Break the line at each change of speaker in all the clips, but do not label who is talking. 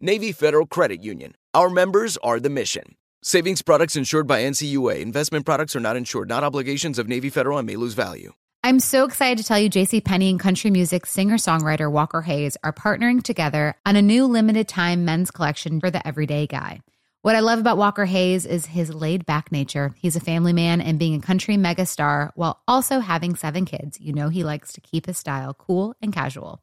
Navy Federal Credit Union. Our members are the mission. Savings products insured by NCUA. Investment products are not insured, not obligations of Navy Federal and may lose value.
I'm so excited to tell you JC Penney and country music singer-songwriter Walker Hayes are partnering together on a new limited time men's collection for the everyday guy. What I love about Walker Hayes is his laid back nature. He's a family man and being a country megastar while also having seven kids. You know, he likes to keep his style cool and casual.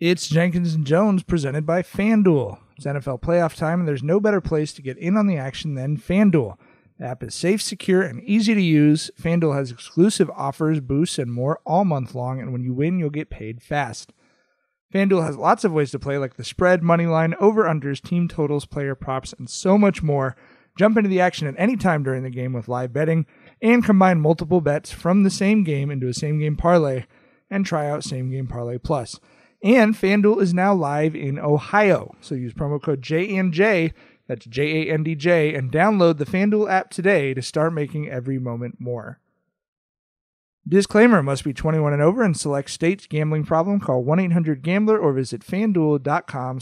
It's Jenkins and Jones presented by FanDuel. It's NFL playoff time, and there's no better place to get in on the action than FanDuel. The app is safe, secure, and easy to use. FanDuel has exclusive offers, boosts, and more all month long, and when you win, you'll get paid fast. FanDuel has lots of ways to play, like the spread, money line, over unders, team totals, player props, and so much more. Jump into the action at any time during the game with live betting, and combine multiple bets from the same game into a same game parlay, and try out Same Game Parlay Plus. And FanDuel is now live in Ohio. So use promo code JANJ, that's J A N D J, and download the FanDuel app today to start making every moment more. Disclaimer must be 21 and over and select states gambling problem. Call 1 800 Gambler or visit fanduel.com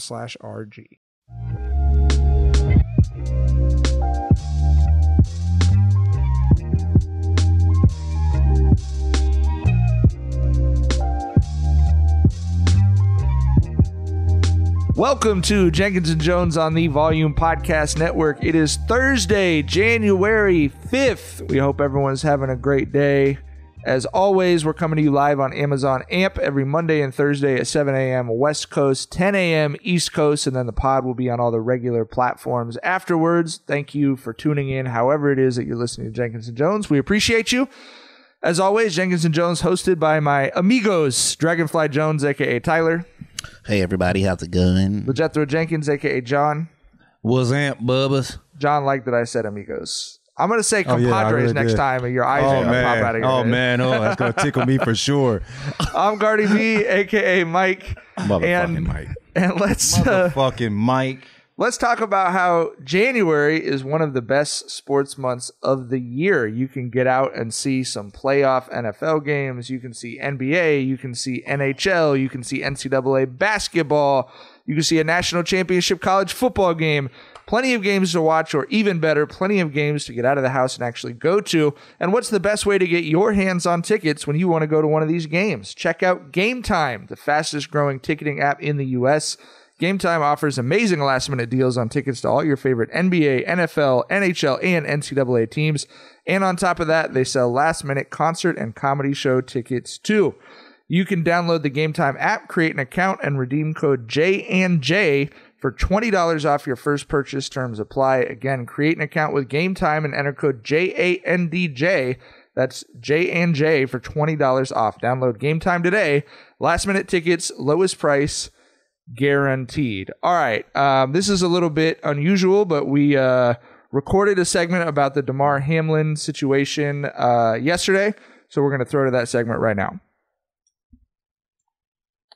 Welcome to Jenkins and Jones on the Volume Podcast Network. It is Thursday, January 5th. We hope everyone's having a great day. As always, we're coming to you live on Amazon AMP every Monday and Thursday at 7 a.m. West Coast, 10 a.m. East Coast, and then the pod will be on all the regular platforms afterwards. Thank you for tuning in, however it is that you're listening to Jenkins and Jones. We appreciate you. As always, Jenkins and Jones hosted by my amigos, Dragonfly Jones, aka Tyler,
Hey everybody, how's it going?
Jethro Jenkins, aka John.
Was Amp Bubbas?
John liked that I said amigos. I'm gonna say
Oh, yeah, I
compadres
really
next
did.
time, and your eyes are
Oh
gonna pop out
man!
of your
Oh
head.
man! Oh, that's gonna tickle me for sure.
I'm Gardy B, aka Mike,
Motherfucking
and
Mike.
and let's uh,
Motherfucking Mike.
Let's talk about how January is one of the best sports months of the year. You can get out and see some playoff NFL games. You can see NBA. You can see NHL. You can see NCAA basketball. You can see a national championship college football game. Plenty of games to watch, or even better, plenty of games to get out of the house and actually go to. And what's the best way to get your hands on tickets when you want to go to one of these games? Check out Game Time, the fastest growing ticketing app in the U.S. Game Time offers amazing last minute deals on tickets to all your favorite NBA, NFL, NHL, and NCAA teams. And on top of that, they sell last minute concert and comedy show tickets too. You can download the Game Time app, create an account, and redeem code J and J for $20 off your first purchase. Terms apply. Again, create an account with Game Time and enter code J A N D J. That's J and J for $20 off. Download Game Time today. Last minute tickets, lowest price guaranteed. All right. Um, this is a little bit unusual, but we uh, recorded a segment about the Damar Hamlin situation uh, yesterday. So we're going to throw to that segment right now.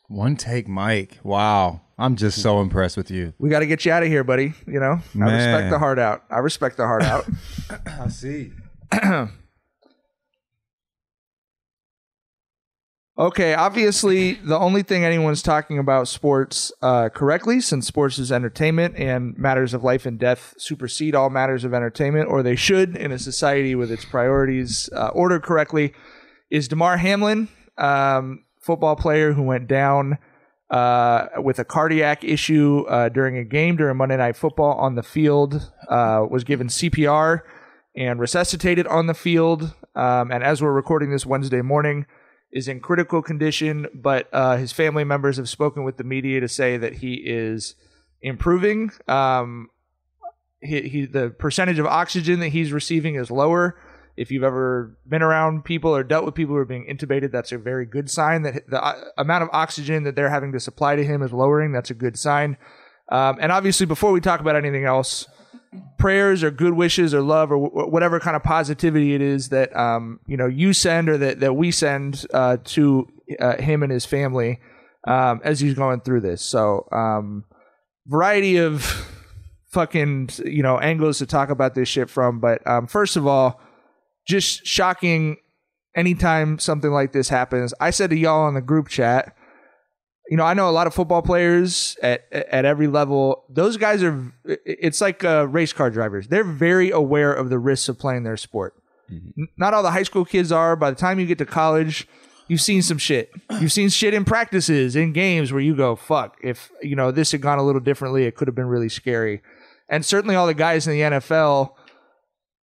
One take, Mike. Wow, I'm just so impressed with you.
We got to get you out of here, buddy. You know, I respect the heart out. I respect the heart out.
I see.
Okay, obviously, the only thing anyone's talking about sports uh, correctly, since sports is entertainment and matters of life and death supersede all matters of entertainment, or they should in a society with its priorities uh, ordered correctly, is Damar Hamlin, um, football player who went down uh, with a cardiac issue uh, during a game during Monday Night Football on the field, uh, was given CPR and resuscitated on the field. Um, and as we're recording this Wednesday morning, is in critical condition, but uh, his family members have spoken with the media to say that he is improving. Um, he, he the percentage of oxygen that he's receiving is lower. If you've ever been around people or dealt with people who are being intubated, that's a very good sign that the uh, amount of oxygen that they're having to supply to him is lowering. That's a good sign. Um, and obviously, before we talk about anything else, prayers or good wishes or love or w- whatever kind of positivity it is that um, you know you send or that, that we send uh, to uh, him and his family um, as he's going through this. So, um, variety of fucking you know angles to talk about this shit from. But um, first of all, just shocking. Anytime something like this happens, I said to y'all on the group chat you know, I know a lot of football players at at every level. Those guys are. It's like uh, race car drivers. They're very aware of the risks of playing their sport. N- Not all the high school kids are. By the time you get to college, you've seen some shit. You've seen shit in practices, in games where you go, "Fuck!" If you know this had gone a little differently, it could have been really scary. And certainly, all the guys in the NFL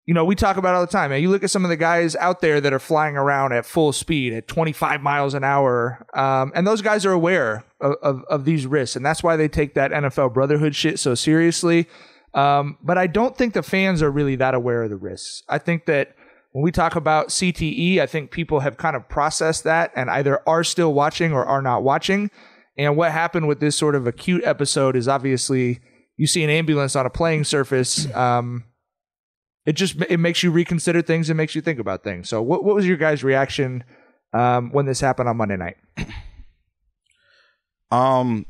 you know, we talk about all the time. Man, you look at some of the guys out there that are flying around at full speed at 25 miles an hour, um, and those guys are aware of, of, of these risks, and that's why they take that NFL brotherhood shit so seriously. Um, but I don't think the fans are really that aware of the risks. I think that when we talk about CTE, I think people have kind of processed that and either are still watching or are not watching. And what happened with this sort of acute episode is obviously you see an ambulance on a playing surface. Um, it just it makes you reconsider things and makes you think about things. So, what what was your guys' reaction um, when this happened on Monday night?
Um,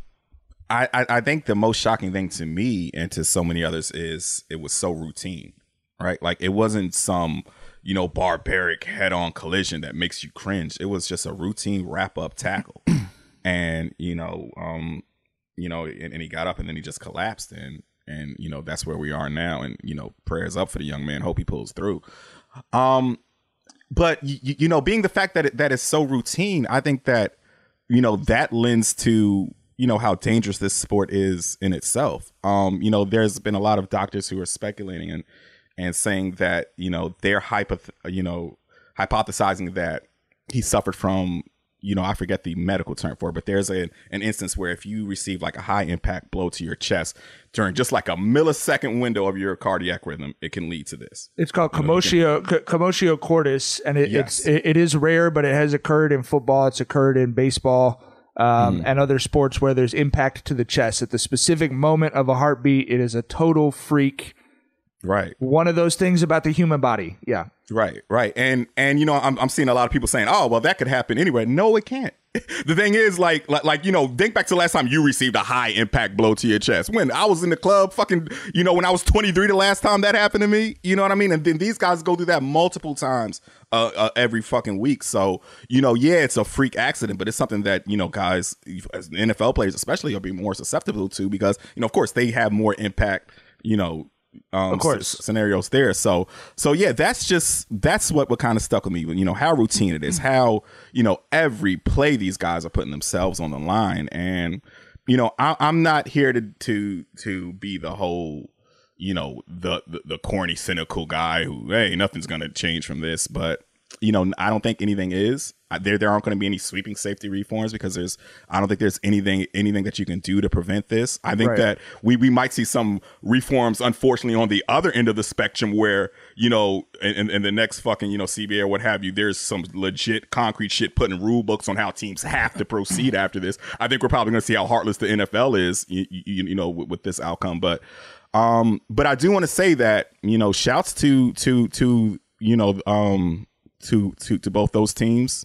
I, I I think the most shocking thing to me and to so many others is it was so routine, right? Like it wasn't some you know barbaric head-on collision that makes you cringe. It was just a routine wrap-up tackle, and you know, um, you know, and, and he got up and then he just collapsed and and you know that's where we are now. And you know, prayers up for the young man. Hope he pulls through. Um, but you, you know, being the fact that it, that is so routine, I think that you know that lends to you know how dangerous this sport is in itself. Um, you know, there's been a lot of doctors who are speculating and and saying that you know they're hypo, you know, hypothesizing that he suffered from you know I forget the medical term for it, but there's a an instance where if you receive like a high impact blow to your chest during just like a millisecond window of your cardiac rhythm, it can lead to this.
It's called commotio co- commotio cordis, and it,
Yes.
it's it, it is rare, but it has occurred in football. It's occurred in baseball um, and other sports where there's impact to the chest at the specific moment of a heartbeat. It is a total freak.
Right.
One of those things about the human body. Yeah.
Right, right, and and you know I'm I'm seeing a lot of people saying, oh well that could happen anyway. No, it can't. the thing is, like, like like you know, think back to the last time you received a high impact blow to your chest. When I was in the club, fucking, you know, when I was 23, the last time that happened to me. You know what I mean? And then these guys go through that multiple times uh, uh, every fucking week. So you know, yeah, it's a freak accident, but it's something that you know, guys, as NFL players especially, will be more susceptible to because you know, of course, they have more impact. You know, um
Of course.
s- scenarios there. So so yeah that's just that's what what kind of stuck with me you know how routine it is how you know every play these guys are putting themselves on the line. And you know I, i'm not here to to to be the whole you know the, the the corny cynical guy who hey nothing's gonna change from this. But you know i don't think anything is. There there aren't going to be any sweeping safety reforms because there's i don't think there's anything anything that you can do to prevent this. I think
Right.
that we we might see some reforms unfortunately on the other end of the spectrum where you know in, in, in the next fucking you know cba or what have you there's some legit concrete shit putting rule books on how teams have to proceed after this. I think we're probably going to see how heartless the nfl is you, you, you know with, with this outcome. But um but i do want to say that you know shouts to to to you know um to to to both those teams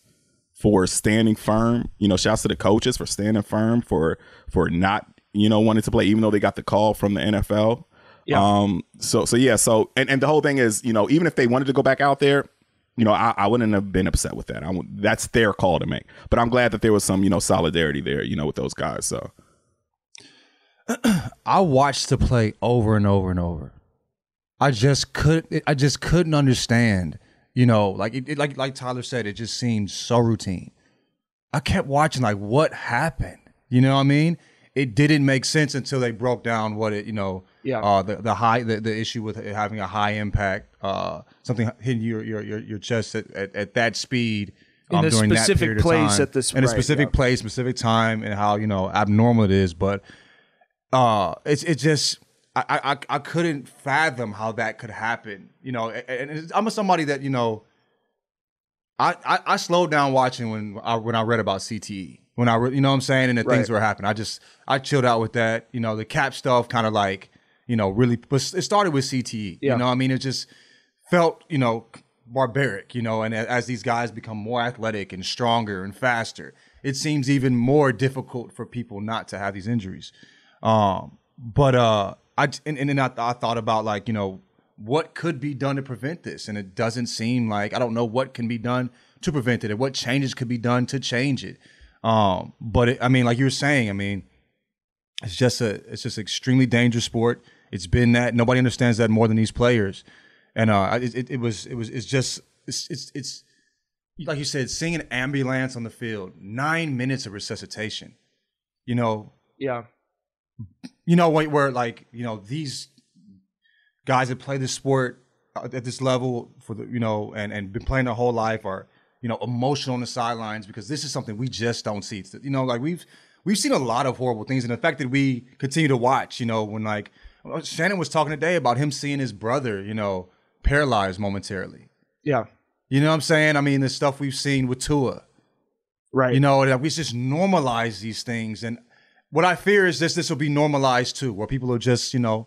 for standing firm. You know, shouts to the coaches for standing firm for for not you know wanting to play, even though they got the call from the NFL.
Yeah.
Um. So so yeah. So and and the whole thing is, you know, even if they wanted to go back out there, you know, I, I wouldn't have been upset with that. I would, that's their call to make. But I'm glad that there was some you know solidarity there, you know, with those guys. So
I watched the play over and over and over. I just could I just couldn't understand. You know, like it, it- like like Tyler said, it just seemed so routine. I kept watching like what happened. You know what I mean? It didn't make sense until they broke down what it, you know,
Yeah.
uh, the the high the, the issue with it having a high impact, uh, something hitting your your your, your chest at, at, at that speed.
In
um,
a
during that
specific place
time.
at this- point.
in a
right,
specific
yeah.
place, specific time, and how you know abnormal it is. But uh it's it just I, I I couldn't fathom how that could happen. You know, and I'm a somebody that you know. I, I, I slowed down watching when I when I read about CTE when I re- you know what I'm saying and the things were happening. I just I chilled out with that. You know, the cap stuff kind of like you know really but it started with CTE.
Yeah.
You know, I mean it just felt you know barbaric. You know, and as these guys become more athletic and stronger and faster, it seems even more difficult for people not to have these injuries. Um, but uh, I and, and then I, I thought about like you know what could be done to prevent this, and it doesn't seem like I don't know what can be done to prevent it, and what changes could be done to change it. Um, but it, I mean, like you were saying, I mean, it's just a it's just extremely dangerous sport. It's been that nobody understands that more than these players, and uh, it, it, it was it was it's just it's it's it's like you said, seeing an ambulance on the field, nine minutes of resuscitation. You know,
Yeah.
You know where, where like you know these guys that play this sport uh, at this level for the you know and and been playing their whole life are you know emotional on the sidelines because this is something we just don't see It's- you know like we've we've seen a lot of horrible things and the fact that we continue to watch you know when like uh, Shannon was talking today about him seeing his brother you know paralyzed momentarily
Yeah.
you know what I'm saying I mean the stuff we've seen with Tua
Right.
you know, that we just normalize these things. And what I fear is this this will be normalized too, where people are just, you know,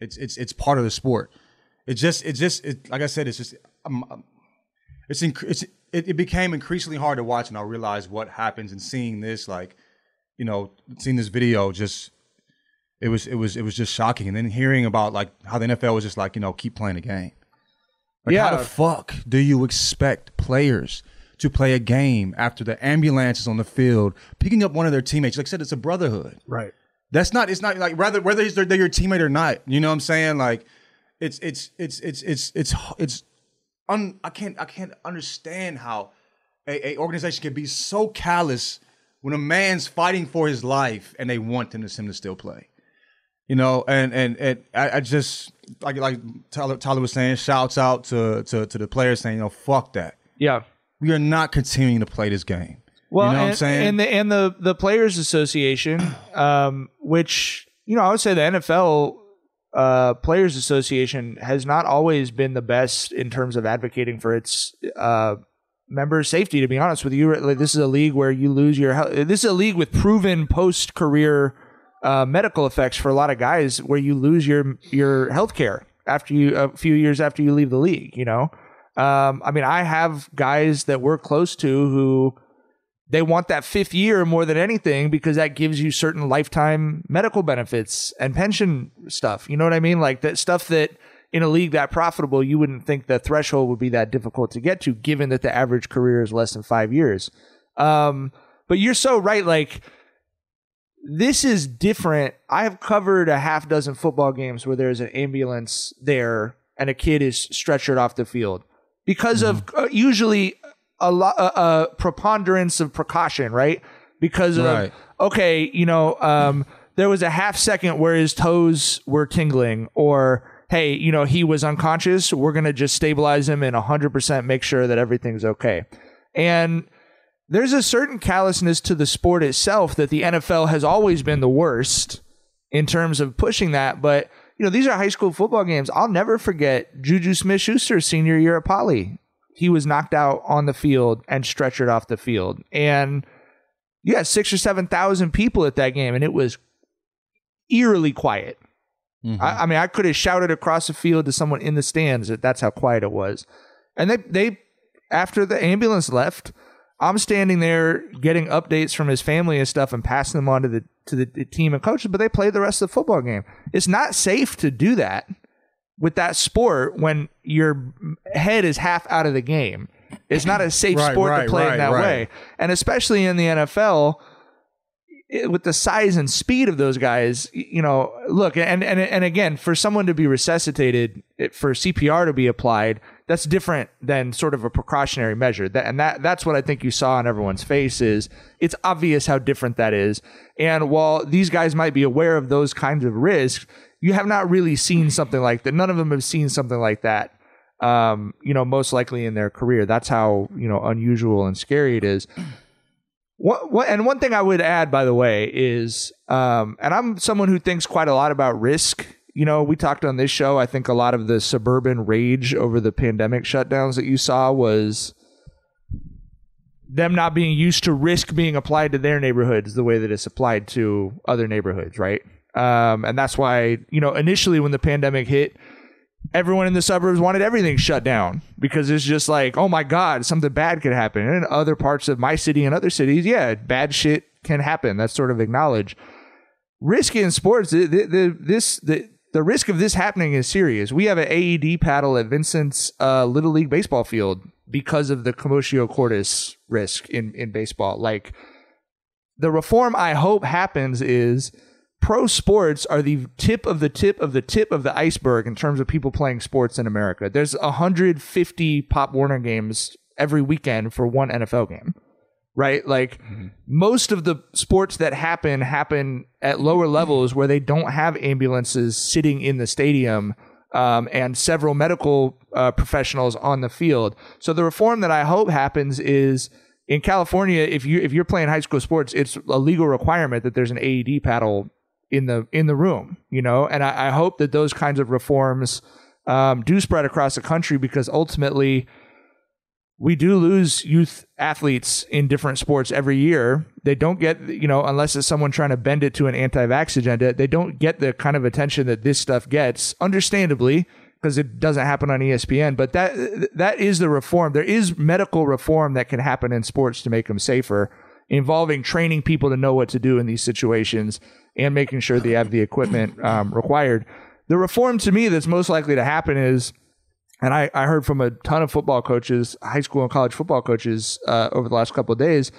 it's it's it's part of the sport. It just it just it, like I said, it's just um, um, it's inc- it's it, it became increasingly hard to watch, and I realized what happens and seeing this, like, you know, seeing this video, just it was it was it was just shocking, and then hearing about like how the NFL was just like, you know, keep playing the game. Like, how the fuck do you expect players to play a game after the ambulance is on the field, picking up one of their teammates? Like I said, it's a brotherhood.
Right.
That's not. It's not like whether whether they're, they're your teammate or not. You know what I'm saying? Like, it's it's it's it's it's it's it's un. I can't I can't understand how a, a organization can be so callous when a man's fighting for his life and they want him to him to still play. You know, and and and I, I just like like Tyler, Tyler was saying, shouts out to to to the players saying, you know, fuck that.
Yeah.
We are not continuing to play this game.
Well,
you know
and,
what I'm saying?
and the and the the players association, um, which you know, I would say the NFL uh, players association has not always been the best in terms of advocating for its uh, members' safety. To be honest with you, like, this is a league where you lose your health. This is a league with proven post career uh, medical effects for a lot of guys, where you lose your your health care after you a few years after you leave the league. You know. Um, I mean, I have guys that we're close to who they want that fifth year more than anything because that gives you certain lifetime medical benefits and pension stuff. You know what I mean? Like that stuff that in a league that profitable, you wouldn't think the threshold would be that difficult to get to, given that the average career is less than five years. Um, but you're so right. Like, this is different. I have covered a half dozen football games where there's an ambulance there and a kid is stretchered off the field because of uh, usually a lot a, a preponderance of precaution, right? Because of
Right.
okay, you know, um, there was a half second where his toes were tingling, or hey, you know, he was unconscious. We're gonna just stabilize him and 100% make sure that everything's okay. And there's a certain callousness to the sport itself that the NFL has always been the worst in terms of pushing that. But you know, these are high school football games. I'll never forget Juju Smith Schuster's senior year at Poly. He was knocked out on the field and stretchered off the field. And you had six or seven thousand people at that game, and it was eerily quiet. Mm-hmm. I, I mean, I could have shouted across the field to someone in the stands that that's how quiet it was. And they they after the ambulance left, I'm standing there getting updates from his family and stuff and passing them on to the to the, the team and coaches, but they play the rest of the football game. It's not safe to do that with that sport when your head is half out of the game. It's not a safe
Right,
sport
right,
to play in that
right.
way. And especially in the NFL, it- with the size and speed of those guys, you know, look, and and and again, for someone to be resuscitated, it- for CPR to be applied, that's different than sort of a precautionary measure. That and that that's what I think you saw on everyone's face is it's obvious how different that is. And while these guys might be aware of those kinds of risks, you have not really seen something like that. None of them have seen something like that. Um, you know, most likely in their career. That's how you know unusual and scary it is. What, what, and one thing I would add, by the way, is, um, and I'm someone who thinks quite a lot about risk. You know, we talked on this show. I think a lot of the suburban rage over the pandemic shutdowns that you saw was them not being used to risk being applied to their neighborhoods the way that it's applied to other neighborhoods, right? Um, and that's why, you know, initially when the pandemic hit, everyone in the suburbs wanted everything shut down because it's just like, oh my God, something bad could happen. And in other parts of my city and other cities, yeah, bad shit can happen. That's sort of acknowledged. Risky in sports, the, the, this, the, the risk of this happening is serious. We have an AED paddle at Vincent's uh, Little League baseball field because of the commotio cordis risk in, in baseball. Like, the reform I hope happens is pro sports are the tip of the tip of the tip of the iceberg in terms of people playing sports in America. There's 150 Pop Warner games every weekend for one NFL game. Right? Like most of the sports that happen happen at lower levels where they don't have ambulances sitting in the stadium um, and several medical uh, professionals on the field. So the reform that I hope happens is in California, if you if you're playing high school sports, it's a legal requirement that there's an AED paddle in the in the room, you know. And I, I hope that those kinds of reforms um, do spread across the country because ultimately we do lose youth athletes in different sports every year. They don't get, you know, unless it's someone trying to bend it to an anti-vax agenda, they don't get the kind of attention that this stuff gets, understandably, because it doesn't happen on ESPN. But that that is the reform. There is medical reform that can happen in sports to make them safer, involving training people to know what to do in these situations and making sure they have the equipment um, required. The reform to me that's most likely to happen is and I, I heard from a ton of football coaches, high school and college football coaches uh, over the last couple of days.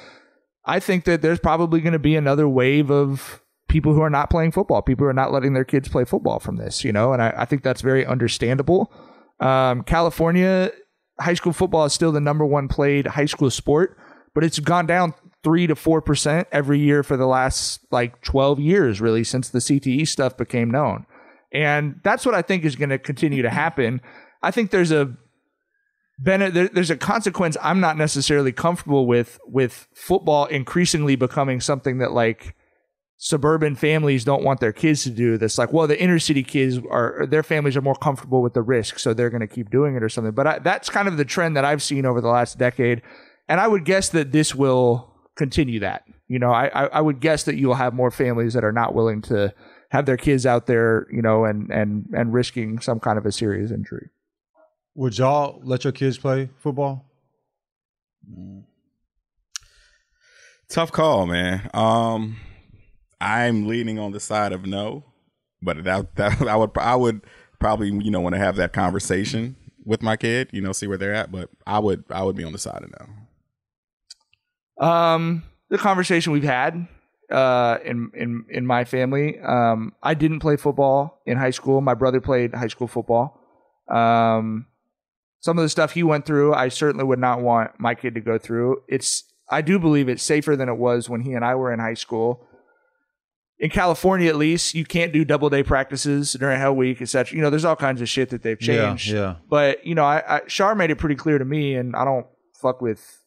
I think that there's probably going to be another wave of people who are not playing football, people who are not letting their kids play football from this, you know, and I, I think that's very understandable. Um, California high school football is still the number one played high school sport, but it's gone down three to four percent every year for the last like 12 years, really, since the CTE stuff became known. And that's what I think is going to continue to happen. I think there's a there's a consequence I'm not necessarily comfortable with with football increasingly becoming something that like suburban families don't want their kids to do. That's like, well, the inner city kids are their families are more comfortable with the risk, so they're going to keep doing it or something. But I, that's kind of the trend that I've seen over the last decade, and I would guess that this will continue that. You know, I I, I would guess that you will have more families that are not willing to have their kids out there, you know, and and and risking some kind of a serious injury.
Would y'all let your kids play football?
Tough call, man. Um, I'm leaning on the side of no, but that that I would I would probably you know want to have that conversation with my kid, you know, see where they're at. But I would I would be on the side of no.
Um, the conversation we've had uh, in in in my family. Um, I didn't play football in high school. My brother played high school football. Um, some of the stuff he went through, I certainly would not want my kid to go through. It's I do believe it's safer than it was when he and I were in high school. In California, at least, you can't do double day practices during Hell Week, etc. You know, there's all kinds of shit that they've changed.
yeah. yeah.
But you know, I, I Shar made it pretty clear to me, and I don't fuck with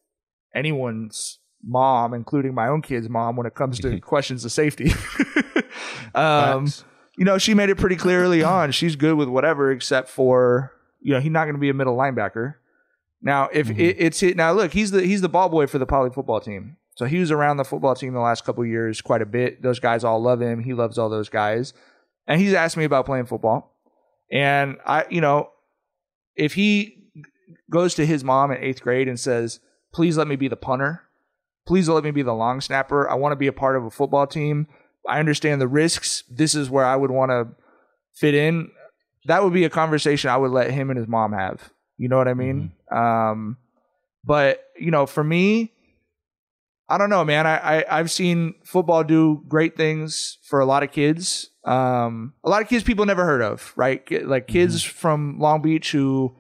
anyone's mom, including my own kid's mom, when it comes to questions of safety. um, you know, she made it pretty clear early on. She's good with whatever, except for you know, he's not going to be a middle linebacker. Now, if mm-hmm. it, it's it, now look, he's the he's the ball boy for the poly football team. So he was around the football team the last couple of years quite a bit. Those guys all love him. He loves all those guys, and he's asked me about playing football. And I, you know, if he goes to his mom in eighth grade and says, please let me be the punter. Please let me be the long snapper. I want to be a part of a football team. I understand the risks. This is where I would want to fit in. That would be a conversation I would let him and his mom have. You know what I mean? Um, but you know, for me, I don't know, man. I, I I've seen football do great things for a lot of kids. Um, a lot of kids people never heard of, right? Like kids from Long Beach who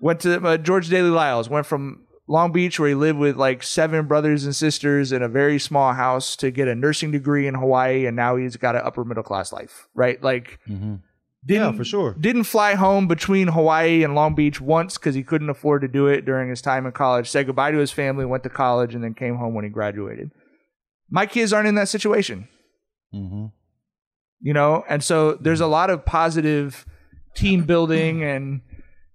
went to uh, George Daly Lyles went from Long Beach where he lived with like seven brothers and sisters in a very small house to get a nursing degree in Hawaii, and now he's got an upper middle class life, right? Like,
Yeah,
didn't,
for sure.
Didn't fly home between Hawaii and Long Beach once because he couldn't afford to do it during his time in college. Said goodbye to his family, went to college, and then came home when he graduated. My kids aren't in that situation
Mm-hmm.
you know and so there's a lot of positive team building and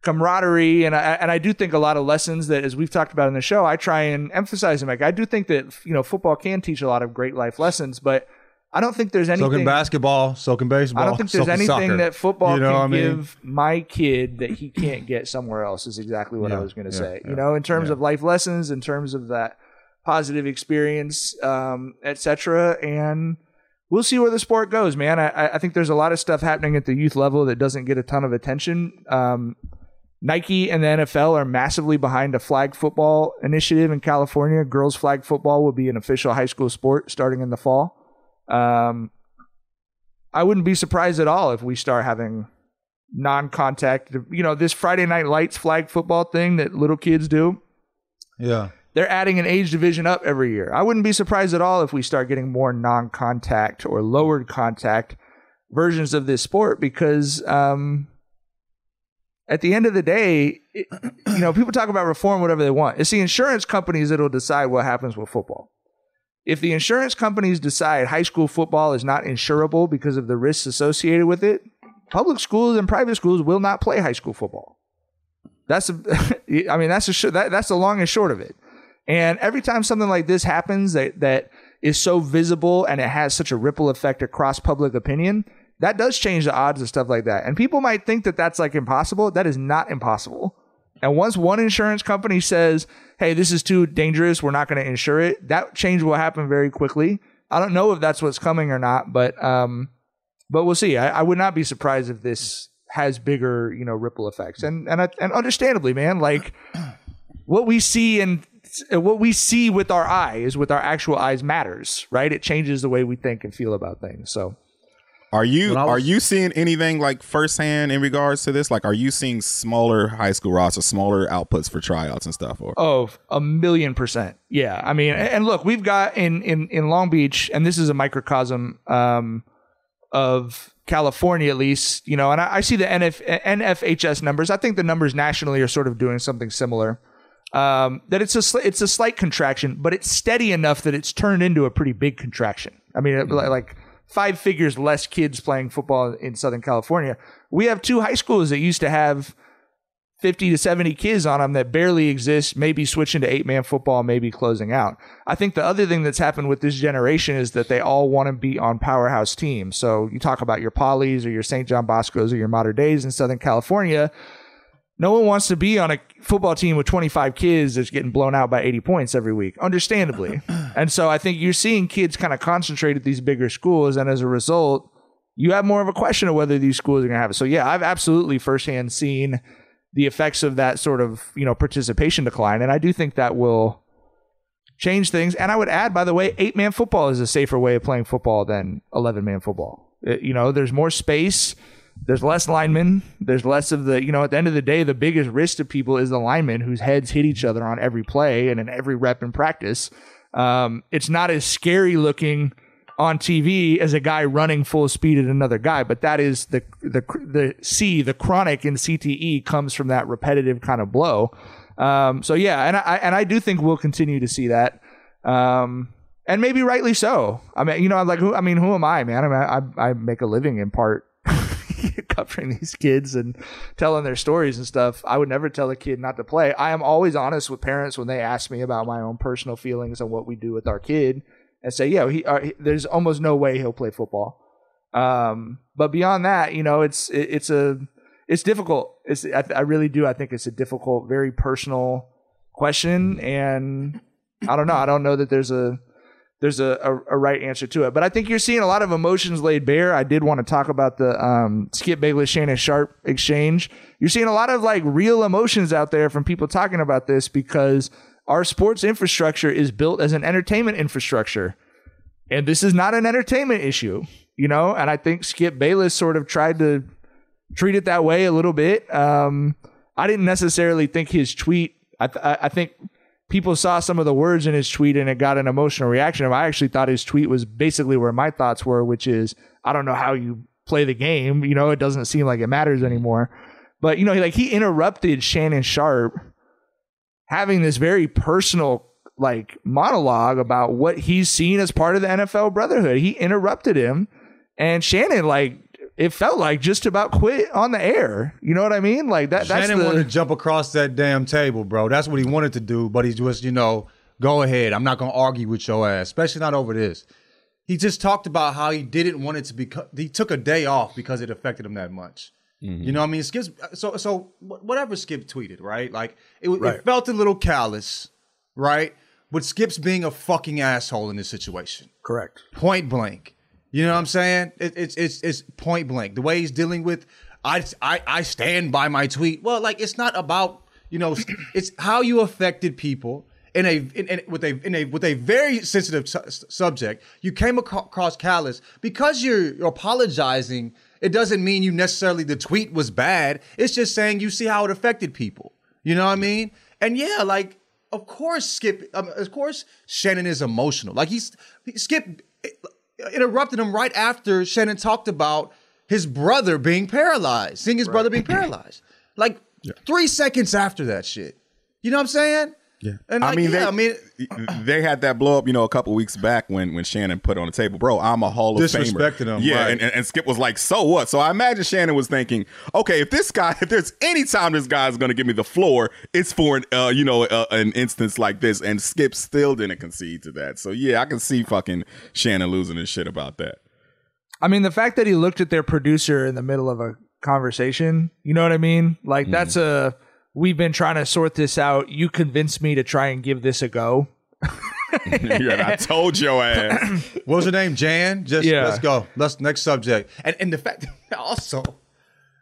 camaraderie and I, and I do think a lot of lessons that as we've talked about in the show I try and emphasize them like I do think that you know football can teach a lot of great life lessons but I don't think there's
So
anything
can basketball, so can baseball.
I don't think there's
so
anything
soccer.
that football
You know
can
I mean?
give my kid that he can't get somewhere else. Is exactly what I was going to
yeah,
say.
yeah,
you know, in terms
yeah.
of life lessons, in terms of that positive experience, um, etc. And we'll see where the sport goes, man. I- I, I think there's a lot of stuff happening at the youth level that doesn't get a ton of attention. Um, Nike and the NFL are massively behind a flag football initiative in California. Girls flag football will be an official high school sport starting in the fall. Um, I wouldn't be surprised at all if we start having non-contact. You know, this Friday Night Lights flag football thing that little kids do.
Yeah.
They're adding an age division up every year. I wouldn't be surprised at all if we start getting more non-contact or lowered contact versions of this sport because um, at the end of the day, it, you know, people talk about reform whatever they want. It's the insurance companies that'll decide what happens with football. If the insurance companies decide high school football is not insurable because of the risks associated with it, public schools and private schools will not play high school football. That's a, I mean that's a sh- that, that's the long and short of it. And every time something like this happens that that is so visible and it has such a ripple effect across public opinion, that does change the odds of stuff like that. And people might think that that's like impossible. That is not impossible. And once one insurance company says, "Hey, this is too dangerous. We're not going to insure it," that change will happen very quickly. I don't know if that's what's coming or not, but um, but we'll see. I, I would not be surprised if this has bigger, you know, ripple effects. And and I, and understandably, man, like what we see and what we see with our eyes, with our actual eyes, matters, right? It changes the way we think and feel about things. So
Are you
I
are you seeing anything like firsthand in regards to this? Like, are you seeing smaller high school rosters, smaller outputs for tryouts and stuff? Or
Oh, a million percent. Yeah. I mean, and look, we've got in in in Long Beach, and this is a microcosm um, of California, at least. You know, and I, I see the NF, NFHS numbers. I think the numbers nationally are sort of doing something similar. Um, that it's a sli- it's a slight contraction, but it's steady enough that it's turned into a pretty big contraction. I mean,
Mm-hmm.
li- like five figures less kids playing football in Southern California. We have two high schools that used to have 50 to 70 kids on them that barely exist, maybe switching to eight man football, maybe closing out. I think the other thing that's happened with this generation is that they all want to be on powerhouse teams. So you talk about your Polys or your St. John Bosco's or your Mater Deis in Southern California. No one wants to be on a football team with 25 kids that's getting blown out by 80 points every week, understandably. and so I think you're seeing kids kind of concentrate at these bigger schools. And as a result, you have more of a question of whether these schools are going to have it. So yeah, I've absolutely firsthand seen the effects of that sort of you know participation decline, and I do think that will change things. And I would add, by the way, eight man football is a safer way of playing football than eleven man football. It- you know, there's more space. There's less linemen. There's less of the, you know, at the end of the day, the biggest risk to people is the linemen whose heads hit each other on every play and in every rep in practice. Um, it's not as scary looking on TV as a guy running full speed at another guy, but that is the the the C, the chronic in CTE comes from that repetitive kind of blow. Um, so yeah, and I and I do think we'll continue to see that, um, and maybe rightly so. I mean, you know, I'm like who? I mean, who am I, man? I mean, I I make a living in part covering these kids and telling their stories and stuff. I would never tell a kid not to play. I am always honest with parents when they ask me about my own personal feelings and what we do with our kid, and say, yeah, he, uh, he there's almost no way he'll play football. Um, but beyond that, you know, it's it, it's a it's difficult. It's I, I really do. I think it's a difficult, very personal question, and I don't know. I don't know that there's a there's a, a, a right answer to it. But I think you're seeing a lot of emotions laid bare. I did want to talk about the um, Skip Bayless Shannon Sharpe exchange. You're seeing a lot of like real emotions out there from people talking about this because our sports infrastructure is built as an entertainment infrastructure. And this is not an entertainment issue, you know? And I think Skip Bayless sort of tried to treat it that way a little bit. Um, I didn't necessarily think his tweet, I, th- I think people saw some of the words in his tweet and it got an emotional reaction. I actually thought his tweet was basically where my thoughts were, which is, I don't know how you play the game. You know, it doesn't seem like it matters anymore. But, you know, like he interrupted Shannon Sharpe having this very personal like monologue about what he's seen as part of the NFL brotherhood. He interrupted him and Shannon like it felt like just about quit on the air. You know what I mean? Like that that's
Shannon
the,
wanted to jump across that damn table, bro. That's what he wanted to do, but he just, you know, go ahead. I'm not gonna argue with your ass, especially not over this. He just talked about how he didn't want it to be. He took a day off because it affected him that much. Mm-hmm. You know what I mean? Skip's so so whatever Skip tweeted, right? Like it, it felt a little callous, right? But Skip's being a fucking asshole in this situation.
correct.
Point blank. You know what I'm saying? It, it's it's it's point blank. The way he's dealing with, I I I stand by my tweet. Well, like it's not about you know, it's how you affected people in a in, in, with a in a with a very sensitive su- subject. You came across callous because you're, you're apologizing. It doesn't mean you necessarily the tweet was bad. It's just saying you see how it affected people. You know what I mean? And yeah, like of course Skip, um, of course Shannon is emotional. Like he's he, Skip interrupted him right after Shannon talked about his brother being paralyzed, seeing his brother being paralyzed. Like three seconds after that shit. You know what I'm saying?
Yeah.
And
I mean,
yeah,
they,
I mean,
they had that blow up, you know, a couple weeks back when when Shannon put on the table, bro, I'm a Hall of Famer.
Disrespected him,
Yeah,
right.
and, and, and Skip was like, so what? So I imagine Shannon was thinking, okay, if this guy, if there's any time this guy's going to give me the floor, it's for an, uh, you know, uh, an instance like this. And Skip still didn't concede to that. So yeah, I can see fucking Shannon losing his shit about that.
I mean, the fact that he looked at their producer in the middle of a conversation, you know what I mean? Like that's a we've been trying to sort this out. You convinced me to try and give this a go.
yeah, I told your ass.
what was her name? Jan. Just
Yeah.
let's go. Let's next subject. And and the fact also,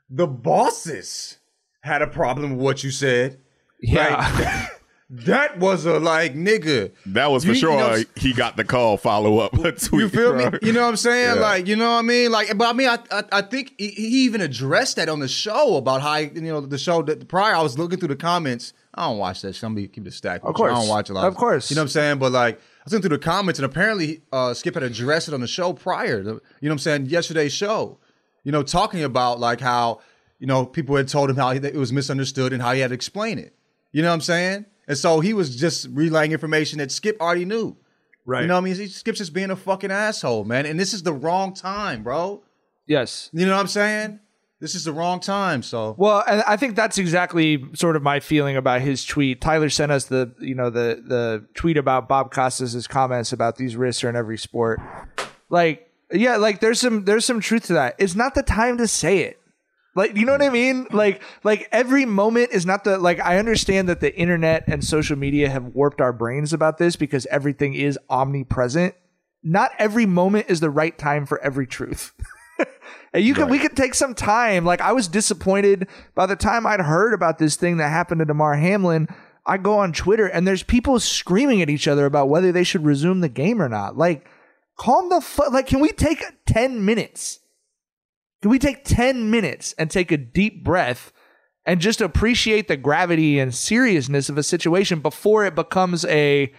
the bosses had a problem with what you said.
Yeah.
That was a like nigga.
That was for
You- you
sure.
know,
he got the call follow up tweet.
You feel me? You know what I'm saying?
Yeah.
Like, you know what I mean? Like, but I mean, I I, I think he, he even addressed that on the show about how you know the show that prior. I was looking through the comments. I don't watch that. shit. I'm gonna keep it stacked.
Of
with you. I don't watch a lot.
Of course.
You know what I'm saying? But like, I was looking through the comments, and apparently uh, Skip had addressed it on the show prior. To, you know what I'm saying? Yesterday's show. You know, talking about like how you know people had told him how he, it was misunderstood and how he had to explain it. You know what I'm saying? And so he was just relaying information that Skip already knew.
Right.
You know what I mean? He Skip's just being a fucking asshole, man. And this is the wrong time, bro.
yes.
You know what I'm saying? This is the wrong time. So
Well, and I think that's exactly sort of my feeling about his tweet. Tyler sent us the you know the the tweet about Bob Costas' comments about these risks are in every sport. Like, yeah, like there's some there's some truth to that. It's not the time to say it. Like, you know what I mean? Like, like every moment is not the like. I understand that the internet and social media have warped our brains about this because everything is omnipresent. Not every moment is the right time for every truth. And you could we could take some time. Like I was disappointed by the time I'd heard about this thing that happened to Damar Hamlin. I go on Twitter and there's people screaming at each other about whether they should resume the game or not. Like, calm the fuck. Like, can we take ten minutes? Can we take ten minutes and take a deep breath and just appreciate the gravity and seriousness of a situation before it becomes a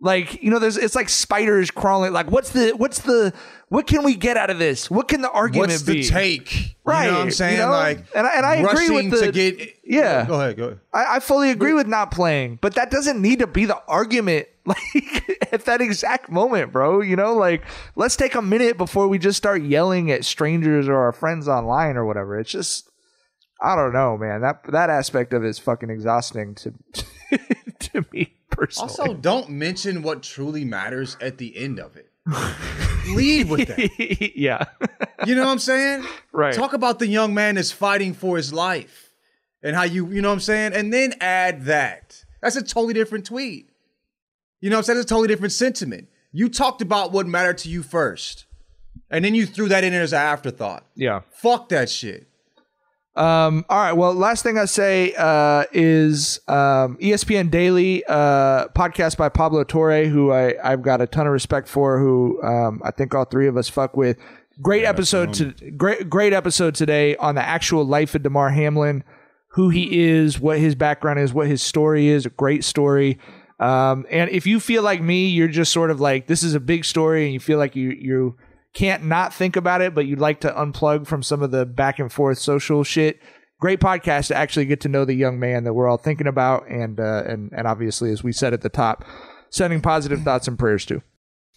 like you know there's it's like spiders crawling like what's the what's the what can we get out of this what can the argument
what's
be
the take?
Right,
You know what I'm
you
saying?
know?
Like,
And I- and I agree with the-
to get.
Yeah.
Go ahead. Go ahead.
I, I fully agree with not playing but that doesn't need to be the argument like at that exact moment bro you know like let's take a minute before we just start yelling at strangers or our friends online or whatever it's just i don't know man that that aspect of it is fucking exhausting to to me personally
Also, don't mention what truly matters at the end of it. Lead with that.
yeah
You know what I'm saying?
Right.
Talk about the young man that's fighting for his life and how you, you know what I'm saying? And then add that. That's a totally different tweet. You know what I'm saying? It's a totally different sentiment. You talked about what mattered to you first, and then you threw that in as an afterthought.
Yeah.
Fuck that shit.
Um, all right. Well, last thing I say uh, is um, ESPN Daily uh, podcast by Pablo Torre, who I, I've got a ton of respect for. Who um, I think all three of us fuck with. Great episode to great great episode today on the actual life of Damar Hamlin, who he is, what his background is, what his story is. A great story. Um, and if you feel like me, you're just sort of like this is a big story, and you feel like you you can't not think about it, but you'd like to unplug from some of the back and forth social shit. Great podcast to actually get to know the young man that we're all thinking about, and uh, and and obviously, as we said at the top, sending positive thoughts and prayers to.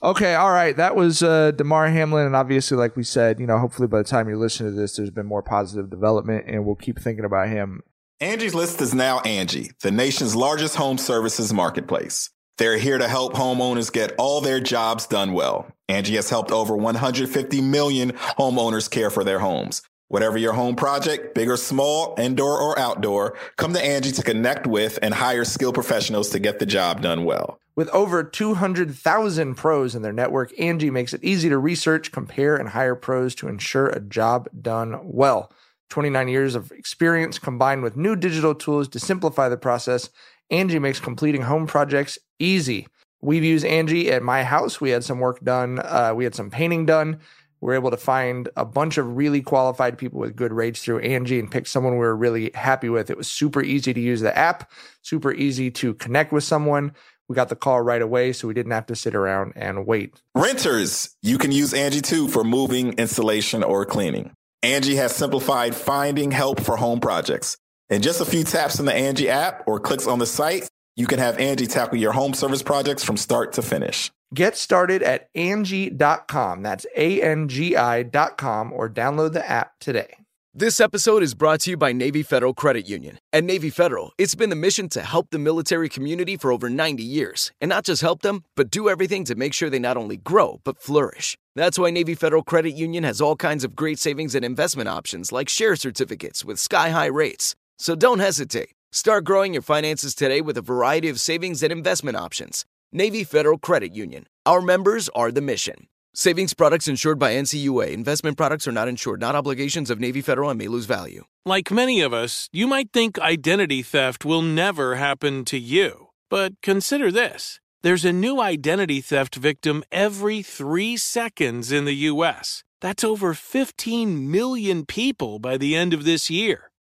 Okay, all right, that was uh, Damar Hamlin, and obviously, like we said, you know, hopefully by the time you're listening to this, there's been more positive development, and we'll keep thinking about him.
Angie's List is now Angie, the nation's largest home services marketplace. They're here to help homeowners get all their jobs done well. Angie has helped over 150 million homeowners care for their homes. Whatever your home project, big or small, indoor or outdoor, come to Angie to connect with and hire skilled professionals to get the job done well.
With over 200,000 pros in their network, Angie makes it easy to research, compare, and hire pros to ensure a job done well. 29 years of experience combined with new digital tools to simplify the process, Angie makes completing home projects easy. We've used Angie at my house. We had some work done. Uh, we had some painting done. We were able to find a bunch of really qualified people with good rates through Angie and pick someone we were really happy with. It was super easy to use the app, super easy to connect with someone. We got the call right away, so we didn't have to sit around and wait.
Renters, you can use Angie too for moving, installation, or cleaning. Angie has simplified finding help for home projects. In just a few taps in the Angie app or clicks on the site, you can have Angie tackle your home service projects from start to finish.
Get started at Angie.com. That's A N G I.com or download the app today.
This episode is brought to you by Navy Federal Credit Union. At Navy Federal, it's been the mission to help the military community for over 90 years. And not just help them, but do everything to make sure they not only grow, but flourish. That's why Navy Federal Credit Union has all kinds of great savings and investment options like share certificates with sky high rates. So don't hesitate. Start growing your finances today with a variety of savings and investment options. Navy Federal Credit Union. Our members are the mission. Savings products insured by NCUA. Investment products are not insured, not obligations of Navy Federal and may lose value.
Like many of us, you might think identity theft will never happen to you. But consider this there's a new identity theft victim every three seconds in the U.S. That's over 15 million people by the end of this year,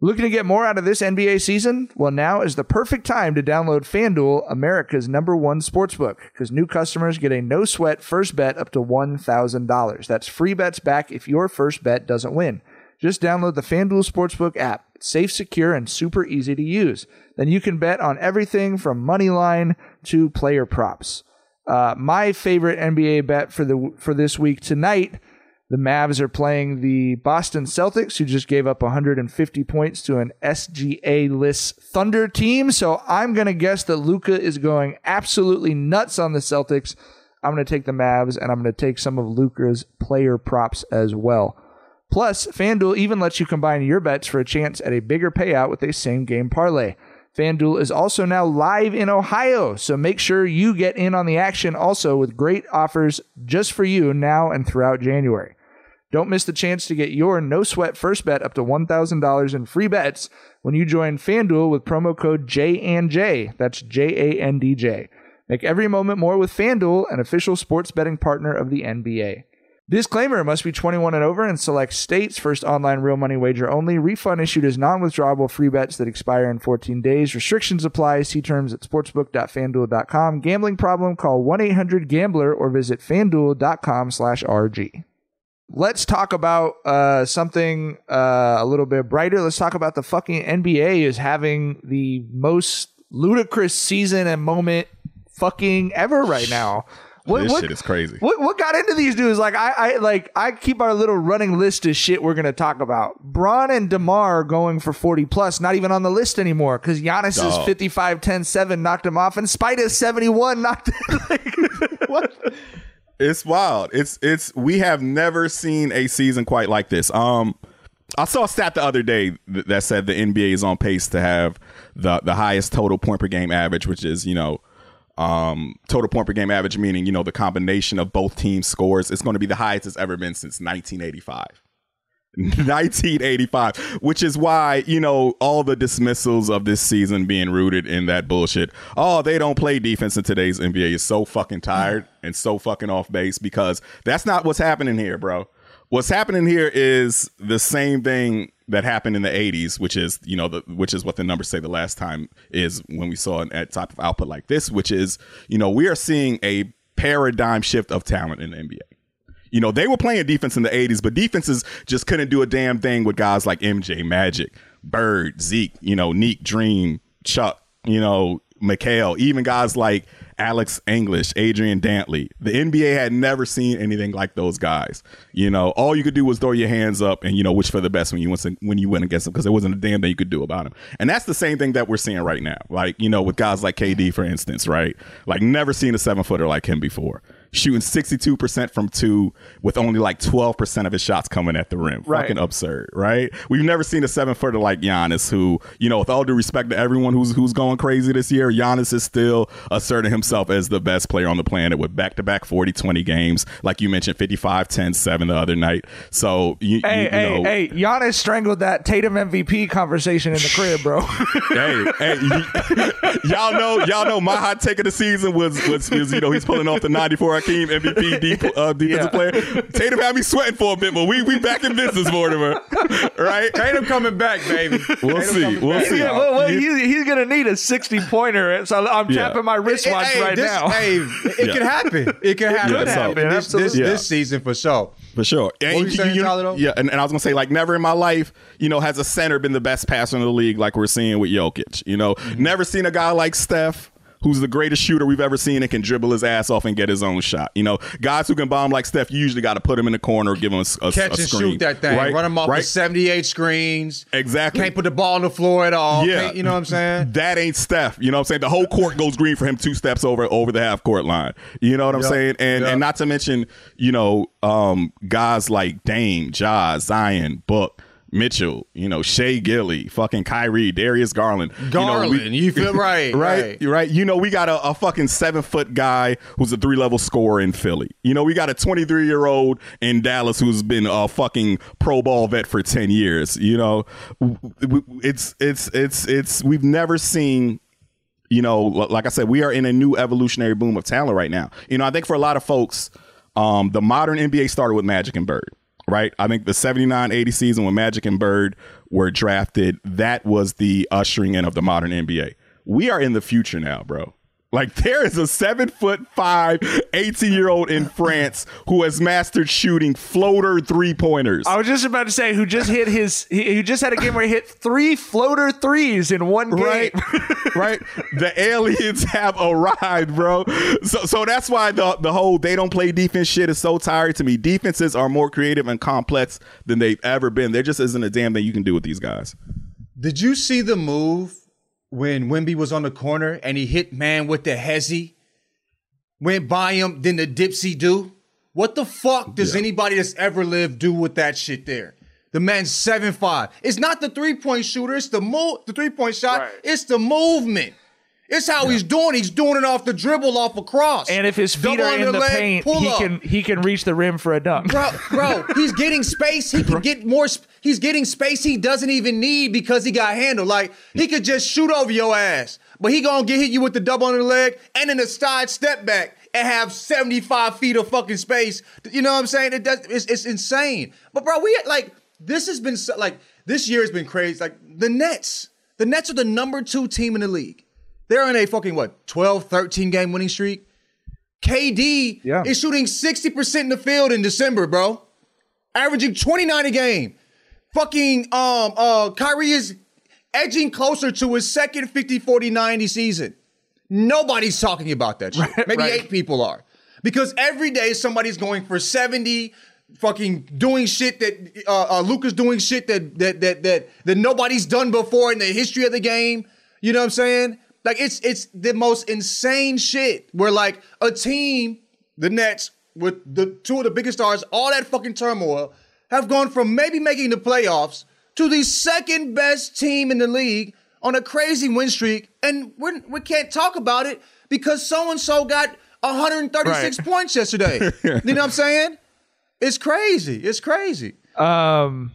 Looking to get more out of this NBA season? Well, now is the perfect time to download FanDuel, America's number one sportsbook, because new customers get a no sweat first bet up to $1,000. That's free bets back if your first bet doesn't win. Just download the FanDuel Sportsbook app. It's safe, secure, and super easy to use. Then you can bet on everything from money line to player props. Uh, my favorite NBA bet for the for this week tonight the Mavs are playing the Boston Celtics, who just gave up 150 points to an SGA list Thunder team. So I'm going to guess that Luka is going absolutely nuts on the Celtics. I'm going to take the Mavs, and I'm going to take some of Luka's player props as well. Plus, FanDuel even lets you combine your bets for a chance at a bigger payout with a same game parlay. FanDuel is also now live in Ohio, so make sure you get in on the action also with great offers just for you now and throughout January. Don't miss the chance to get your no sweat first bet up to $1,000 in free bets when you join FanDuel with promo code JANJ. That's J A N D J. Make every moment more with FanDuel, an official sports betting partner of the NBA. Disclaimer must be 21 and over in select states. First online real money wager only. Refund issued as non withdrawable free bets that expire in 14 days. Restrictions apply. See terms at sportsbook.fanduel.com. Gambling problem? Call 1 800 Gambler or visit fanduel.com slash RG. Let's talk about uh, something uh, a little bit brighter. Let's talk about the fucking NBA is having the most ludicrous season and moment fucking ever right now. What,
this
what-
shit is crazy.
what what got into these dudes? Like I, I like I keep our little running list of shit we're gonna talk about. Brown and Demar going for forty plus, not even on the list anymore because Giannis's
Dog.
55 10 7 knocked him off, and Spida's 71 knocked like what?
It's wild. It's it's we have never seen a season quite like this. Um I saw a stat the other day th- that said the NBA is on pace to have the the highest total point per game average, which is, you know, um total point per game average meaning, you know, the combination of both teams scores. It's going to be the highest it's ever been since 1985. 1985, which is why, you know, all the dismissals of this season being rooted in that bullshit. Oh, they don't play defense in today's NBA is so fucking tired mm. and so fucking off base because that's not what's happening here, bro. What's happening here is the same thing that happened in the 80s, which is, you know, the, which is what the numbers say the last time is when we saw an at type of output like this, which is, you know, we are seeing a paradigm shift of talent in the NBA. You know, they were playing defense in the 80s, but defenses just couldn't do a damn thing with guys like MJ, Magic, Bird, Zeke, you know, Nique, Dream, Chuck, you know, McHale, even guys like Alex English, Adrian Dantley. The NBA had never seen anything like those guys. You know, all you could do was throw your hands up and, you know, wish for the best when you went, when you went against them because there wasn't a damn thing you could do about them. And that's the same thing that we're seeing right now. Like, you know, with guys like KD, for instance, right? Like, never seen a seven footer like him before shooting 62% from two with only like 12% of his shots coming at the rim.
Right.
Fucking absurd, right? We've never seen a seven footer like Giannis who, you know, with all due respect to everyone who's who's going crazy this year, Giannis is still asserting himself as the best player on the planet with back-to-back 40-20 games. Like you mentioned, 55, 10, 7 the other night. So, you,
Hey,
you, you
hey,
know,
hey! Giannis strangled that Tatum MVP conversation in the crib, bro.
hey, hey, y- y'all know, y'all know. My hot take of the season was was, was you know he's pulling off the '94 Hakeem MVP deep, uh, defensive
Yeah.
player. Tatum had me sweating for a bit, but we we back in business, Mortimer. Right?
Tatum coming back, baby.
We'll
Tatum
see. We'll
back.
see.
yeah, well, well, he's, he's gonna need a 60 pointer, so I'm
Yeah.
tapping my wristwatch
Hey,
right
this-
now.
Hey, it
Yeah.
can happen. It can happen.
could happen,
This, this,
absolutely.
this season for sure.
For sure. And
What were you saying, Tyler.
Yeah, and, and I was gonna say, like, never in my life, you know, has a center been the best passer in the league like we're seeing with Jokic. You know,
Mm-hmm.
never seen a guy like Steph. Who's the greatest shooter we've ever seen and can dribble his ass off and get his own shot? You know, guys who can bomb like Steph, you usually got to put him in the corner or give him a, a,
Catch
a
and
screen.
shoot that thing.
Right?
Run him off
right?
78 screens.
Exactly.
Can't put the ball on the floor at all.
Yeah.
Can't- you know what I'm saying?
That ain't Steph. You know what I'm saying? The whole court goes green for him two steps over over the half court line. You know what I'm
Yup.
saying? And
Yup.
and not to mention, you know, um, guys like Dame, Ja, Zion, Book, Mitchell, you know, Shea Gilly, fucking Kyrie, Darius Garland.
Garland,
you, know,
you feel right,
right,
right.
Right. You know, we got a, a fucking seven foot guy who's a three level scorer in Philly. You know, we got a 23 year old in Dallas who's been a fucking pro ball vet for 10 years. You know, it's it's it's it's we've never seen you know, like I said, we are in a new evolutionary boom of talent right now. You know, I think for a lot of folks, um, the modern NBA started with Magic and Bird, right? I think the 79 80 season when Magic and Bird were drafted, that was the ushering in of the modern NBA. We are in the future now, bro. Like there is a seven foot five, 18 year old in France who has mastered shooting floater three pointers.
I was just about to say who just hit his he, who just had a game where he hit three floater threes in one game.
right right. The aliens have arrived bro. So so that's why the the whole they don't play defense shit is so tired to me. Defenses are more creative and complex than they've ever been. There just isn't a damn thing you can do with these guys.
Did you see the move when Wemby was on the corner and he hit man with the hezzy? Went by him, then the dipsy do? What the fuck does anybody that's ever lived do with that shit there? The man's seven five. It's not the three point shooter. It's the move. The three point shot.
Right.
It's the movement. It's how he's doing. He's doing it off the dribble, off a cross.
And if his feet
Double
are in the
leg,
paint, he
up.
can he can reach the rim for a dunk.
bro, bro, he's getting space. He can get more. sp- He's getting space he doesn't even need because he got handled. Like he could just shoot over your ass, but he gonna get hit you with the double under the leg and then a side step back and have seventy five feet of fucking space. You know what I'm saying? It does. It's, it's insane. But bro, we like this has been so, like this year has been crazy. Like the Nets, the Nets are the number two team in the league. They're on a fucking what 12, 13 game winning streak. KD
Yeah.
is shooting 60% in the field in December, bro. Averaging 29 a game. Fucking um uh Kyrie is edging closer to his second 50 40 90 season. Nobody's talking about that shit. Maybe
right.
eight people are. Because every day somebody's going for 70 fucking doing shit that uh, uh Luka's doing shit that that that that that nobody's done before in the history of the game. You know what I'm saying? Like it's it's the most insane shit where like a team, the Nets, with the two of the biggest stars, all that fucking turmoil, have gone from maybe making the playoffs to the second best team in the league on a crazy win streak, and we're, we can't talk about it because so and so got 136
Right.
points yesterday. you know what I'm saying? It's crazy. It's crazy.
Um,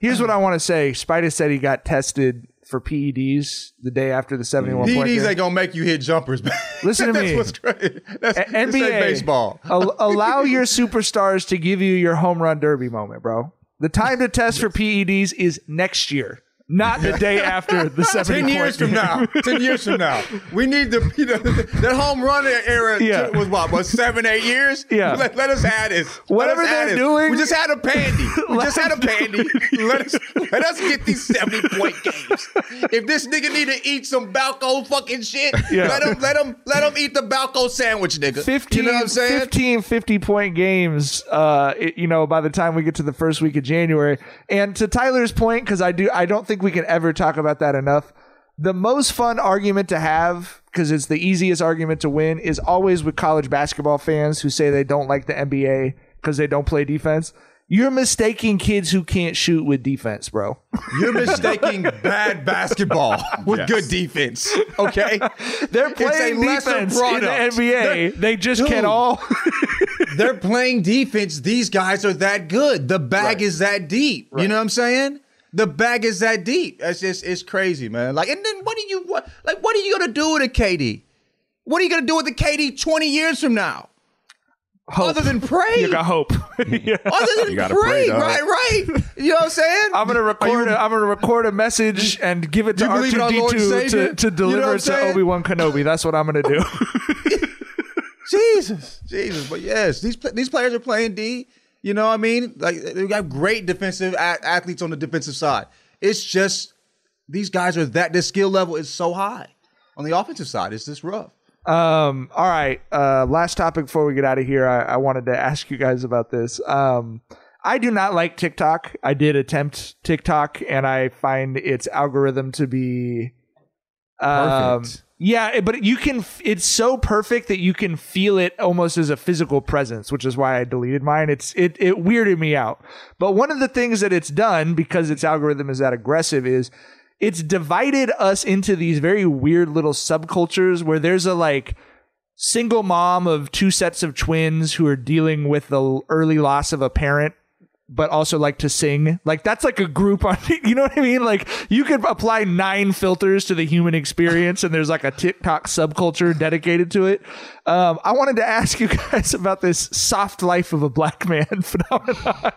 here's what I want to say. Spida said he got tested for PEDs the day after the 71
PEDs ain't gonna make you hit jumpers.
Listen to
That's
me.
what's crazy. That's,
A- NBA
baseball.
al- allow your superstars to give you your home run derby moment, bro. The time to test for PEDs is next year, not the day after the 70
Ten years
point
from
game.
now, ten years from now, we need the you know that home run era
Yeah.
was what was seven eight years.
Yeah.
let, let us add this. Let
Whatever they're doing-
we just had a pandy. We just had a pandy. let us let us get these seventy point games. If this nigga need to eat some Balco fucking shit,
Yeah.
let him let him let him eat the Balco sandwich, nigga.
15,
you know what I'm saying?
15 50 point games uh it- you know by the time we get to the first week of January and to Tyler's point cuz I do I don't think we can ever talk about that enough the most fun argument to have cuz it's the easiest argument to win is always with college basketball fans who say they don't like the NBA cuz they don't play defense you're mistaking kids who can't shoot with defense bro
You're mistaking bad basketball with
Yes.
good defense. Okay,
they're playing defense in the. NBA
They're-
they just
Dude.
can't all
they're playing defense. These guys are that good. The bag
Right.
is that deep. You know what I'm saying? The bag is that deep. It's just it's crazy, man. Like, and then what are you what like what are you gonna do with a KD? What are you gonna do with the KD 20 years from now? Other than pray.
you got hope Yeah.
Other than
You gotta
pray,
pray,
right, right. You know what I'm saying?
I'm gonna record. A, I'm gonna record a message and give it to
You believe in our Lord and
R2D2
Savior?
to, to
You know
deliver it to? Obi Wan Kenobi. That's what I'm gonna do.
Jesus, Jesus. But yes, these these players are playing D. You know what I mean? Like they got great defensive a- athletes on the defensive side. It's just these guys are that their skill level is so high. On the offensive side, it's just rough.
um. All right. Uh. Last topic before we get out of here. I, I wanted to ask you guys about this. Um. I do not like TikTok. I did attempt TikTok, and I find its algorithm to be um,
Perfect.
Yeah, eh, but you can. It's so perfect that you can feel it almost as a physical presence, which is why I deleted mine. It's it it weirded me out. But one of the things that it's done because its algorithm is that aggressive is it's divided us into these very weird little subcultures where there's a like single mom of two sets of twins who are dealing with the early loss of a parent but also like to sing. Like that's like a group on you know what I mean? Like you could apply nine filters to the human experience and there's like a TikTok subculture dedicated to it. Um, I wanted to ask you guys about this soft life of a black man phenomenon.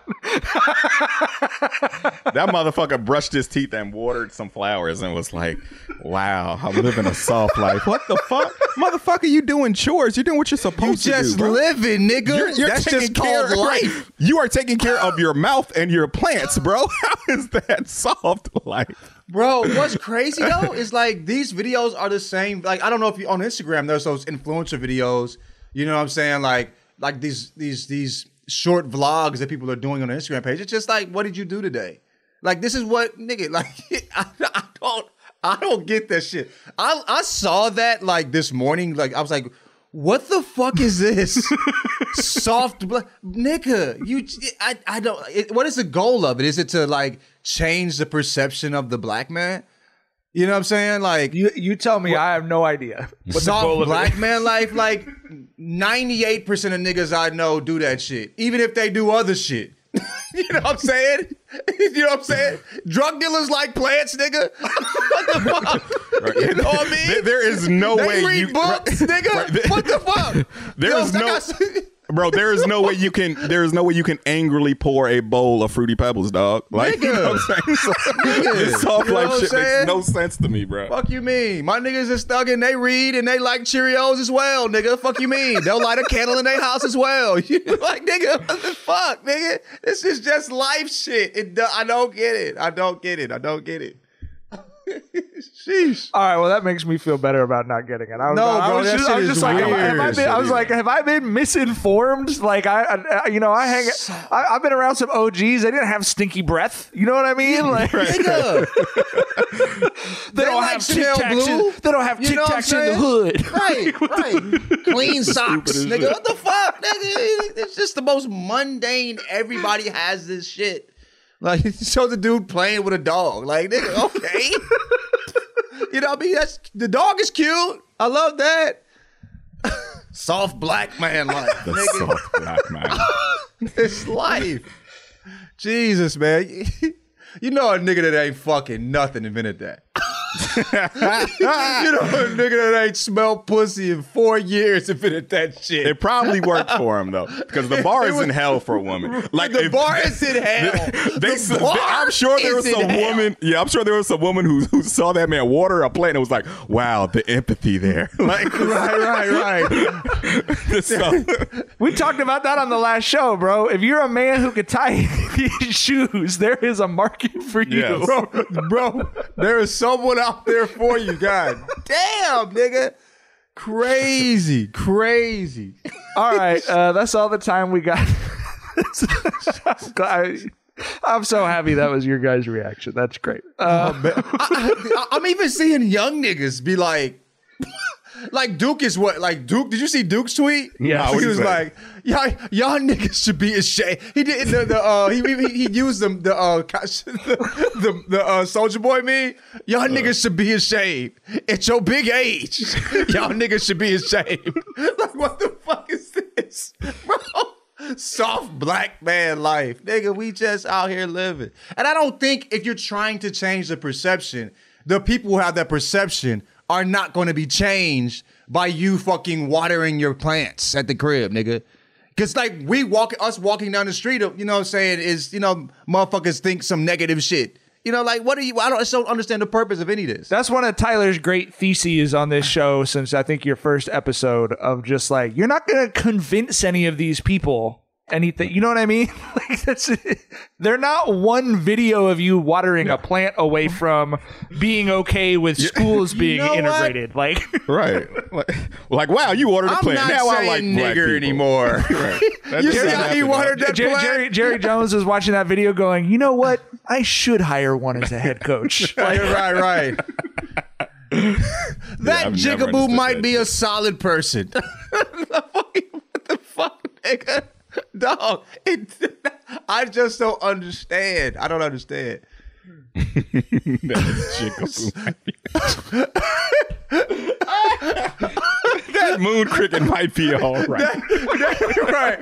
That motherfucker brushed his teeth and watered some flowers and was like, "Wow, I'm living a soft life." What the fuck, motherfucker? You doing chores? You're doing what you're
You
supposed to
just
do. bro.
living, nigga.
You're, you're
That's
taking
just
care
called life.
You are taking care of your mouth and your plants, bro. How is that soft life?
Bro, what's crazy though is like these videos are the same. Like I don't know if you on Instagram there's those influencer videos. You know what I'm saying? Like like these these these short vlogs that people are doing on their Instagram page. It's just like, what did you do today? Like this is what nigga like. I, I don't I don't get that shit. I I saw that like this morning. Like I was like. What the fuck is this? Soft, bla- nigga. You, I, I don't. It, what is the goal of it? Is it to like change the perception of the black man? You know what I'm saying? Like
You you tell me. I have no idea. What the goal
soft
of
black man life, like 98% of niggas I know do that shit. Even if they do other shit. you know what I'm saying? you know what I'm saying? Drug dealers like plants, nigga. what the fuck?
Right.
You know what I mean?
There- there is no
they
way
read
you
books,
right,
nigga.
right, there-
what the fuck?
There
Yo,
is no-
got-
Bro, there is no way you can. There is no way you can angrily pour a bowl of fruity pebbles, dog. Like you know what I'm saying? So, this soft
You know
life shit
saying?
makes no sense to me, bro.
Fuck you mean? My niggas is stuck and they read and they like Cheerios as well, nigga. Fuck you mean? They'll light a candle in their house as well. You like nigga, what the fuck, nigga? This is just life shit. It, I don't get it. I don't get it. I don't get it. Sheesh.
All right, well, that makes me feel better about not getting it. I was,
No,
I
bro,
was just, I was just like, have I- have I been, I was like, have I been misinformed? Like, I, I you know, I hang, I, I've been around some OGs. They didn't have stinky breath. You know what I mean? Like,
Nigga.
they, don't
like
have Tic Tacs.
Blue.
They don't have Tic Tacs in the hood.
Right, right. Clean socks, nigga. What the fuck, nigga? It's just the most mundane. Everybody has this shit. Like, show the dude playing with a dog. Like, nigga, okay. you know what I mean? That's the dog is cute. I love that. Soft black man life,
The
nigga.
soft black man.
It's life. Jesus, man. You know a nigga that ain't fucking nothing invented that. you know a nigga that ain't smelled pussy in four years invented that shit.
It probably worked for him though, because the bar is in hell for a woman. Like
the
if-
bar is in hell.
They,
The bar
I'm sure there was some
hell.
woman. Yeah, I'm sure there was some woman who who saw that man water a plant and was like, "Wow, the empathy there." Like,
right, right, right.
so,
We talked about that on the last show, bro. If you're a man who could tie these shoes, there is a market for you.
Yes.
bro, bro, there is someone out there for you, God. Damn, nigga. Crazy, crazy.
All right, uh, that's all the time we got. I, I'm so happy that was your guys' reaction. That's great. Uh,
I, I'm even seeing young niggas be like, like Duke is what? Like Duke? Did you see Duke's tweet?
Yeah.
Nah,
he
he
was
say?
like, y'all, y'all niggas should be ashamed. He did the, the uh, he, he he used them the uh the the, the uh, Soldier Boy me. Y'all niggas should be ashamed. At your big age, y'all niggas should be ashamed. like what the fuck is this, bro? Soft black man life, nigga. We just out here living, and I don't think if you're trying to change the perception, the people who have that perception are not going to be changed by you fucking watering your plants at the crib, nigga. Cause like we walk, us walking down the street, you know, what I'm saying is, you know, motherfuckers think some negative shit. You know, like what are you? I don't, I don't understand the purpose of any of this.
that's one of Tyler's great theses on this show since I think your first episode of just like you're not going to convince any of these people anything. You know what I mean? like that's they're not one video of you watering a plant away from being okay with schools being
know what?
integrated. Like
right, like, like, wow, you ordered a
I'm
plant.
not
Now I
saying
like
nigger
people.
anymore.
right. That
You
doesn't
see how he watered that
Jerry,
plant?
Jerry, Jerry Jones is watching that video going, you know what? I should hire one as a head coach.
Right, right, right. that
I've
jigaboo might
that
be a solid person. what the fuck, nigga? Dog, it, I just don't understand. I don't understand.
That jigaboo might be- that moon cricket might be all right.
right.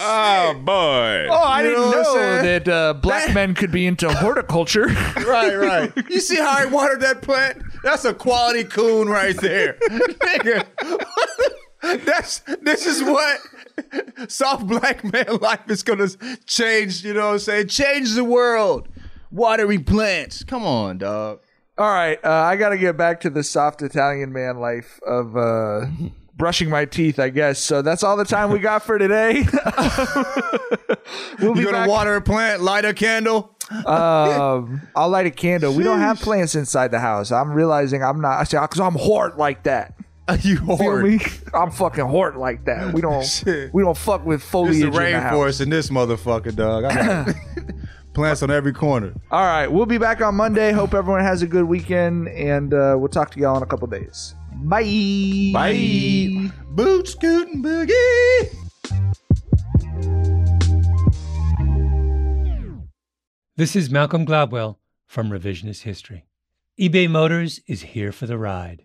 Oh boy.
Oh, I
You
didn't
what I'm
know that uh, black men could be into horticulture.
Right, right. You see how I watered that plant? That's a quality coon right there. Nigga. That's this is what soft black man life is gonna change, you know what I'm saying? Change the world. Watering plants. Come on, dog.
All right, uh, I got to get back to the soft Italian man life of uh, brushing my teeth, I guess. So that's all the time we got for today. we'll be
You gonna
back.
water a plant, light a candle?
um, I'll light a candle. We don't have plants inside the house. I'm realizing I'm not. I say because I'm hard like that.
You
Feel
horde.
me? I'm fucking hort like that. We don't.
Shit.
we don't fuck with
It's
foliage
the
in the house.
rainforest in this motherfucker, dog. I plants on every corner.
All right, we'll be back on Monday. Hope everyone has a good weekend, and uh, we'll talk to y'all in a couple days. Bye.
Bye. Boot scooting boogie.
This is Malcolm Gladwell from Revisionist History. eBay Motors is here for the ride.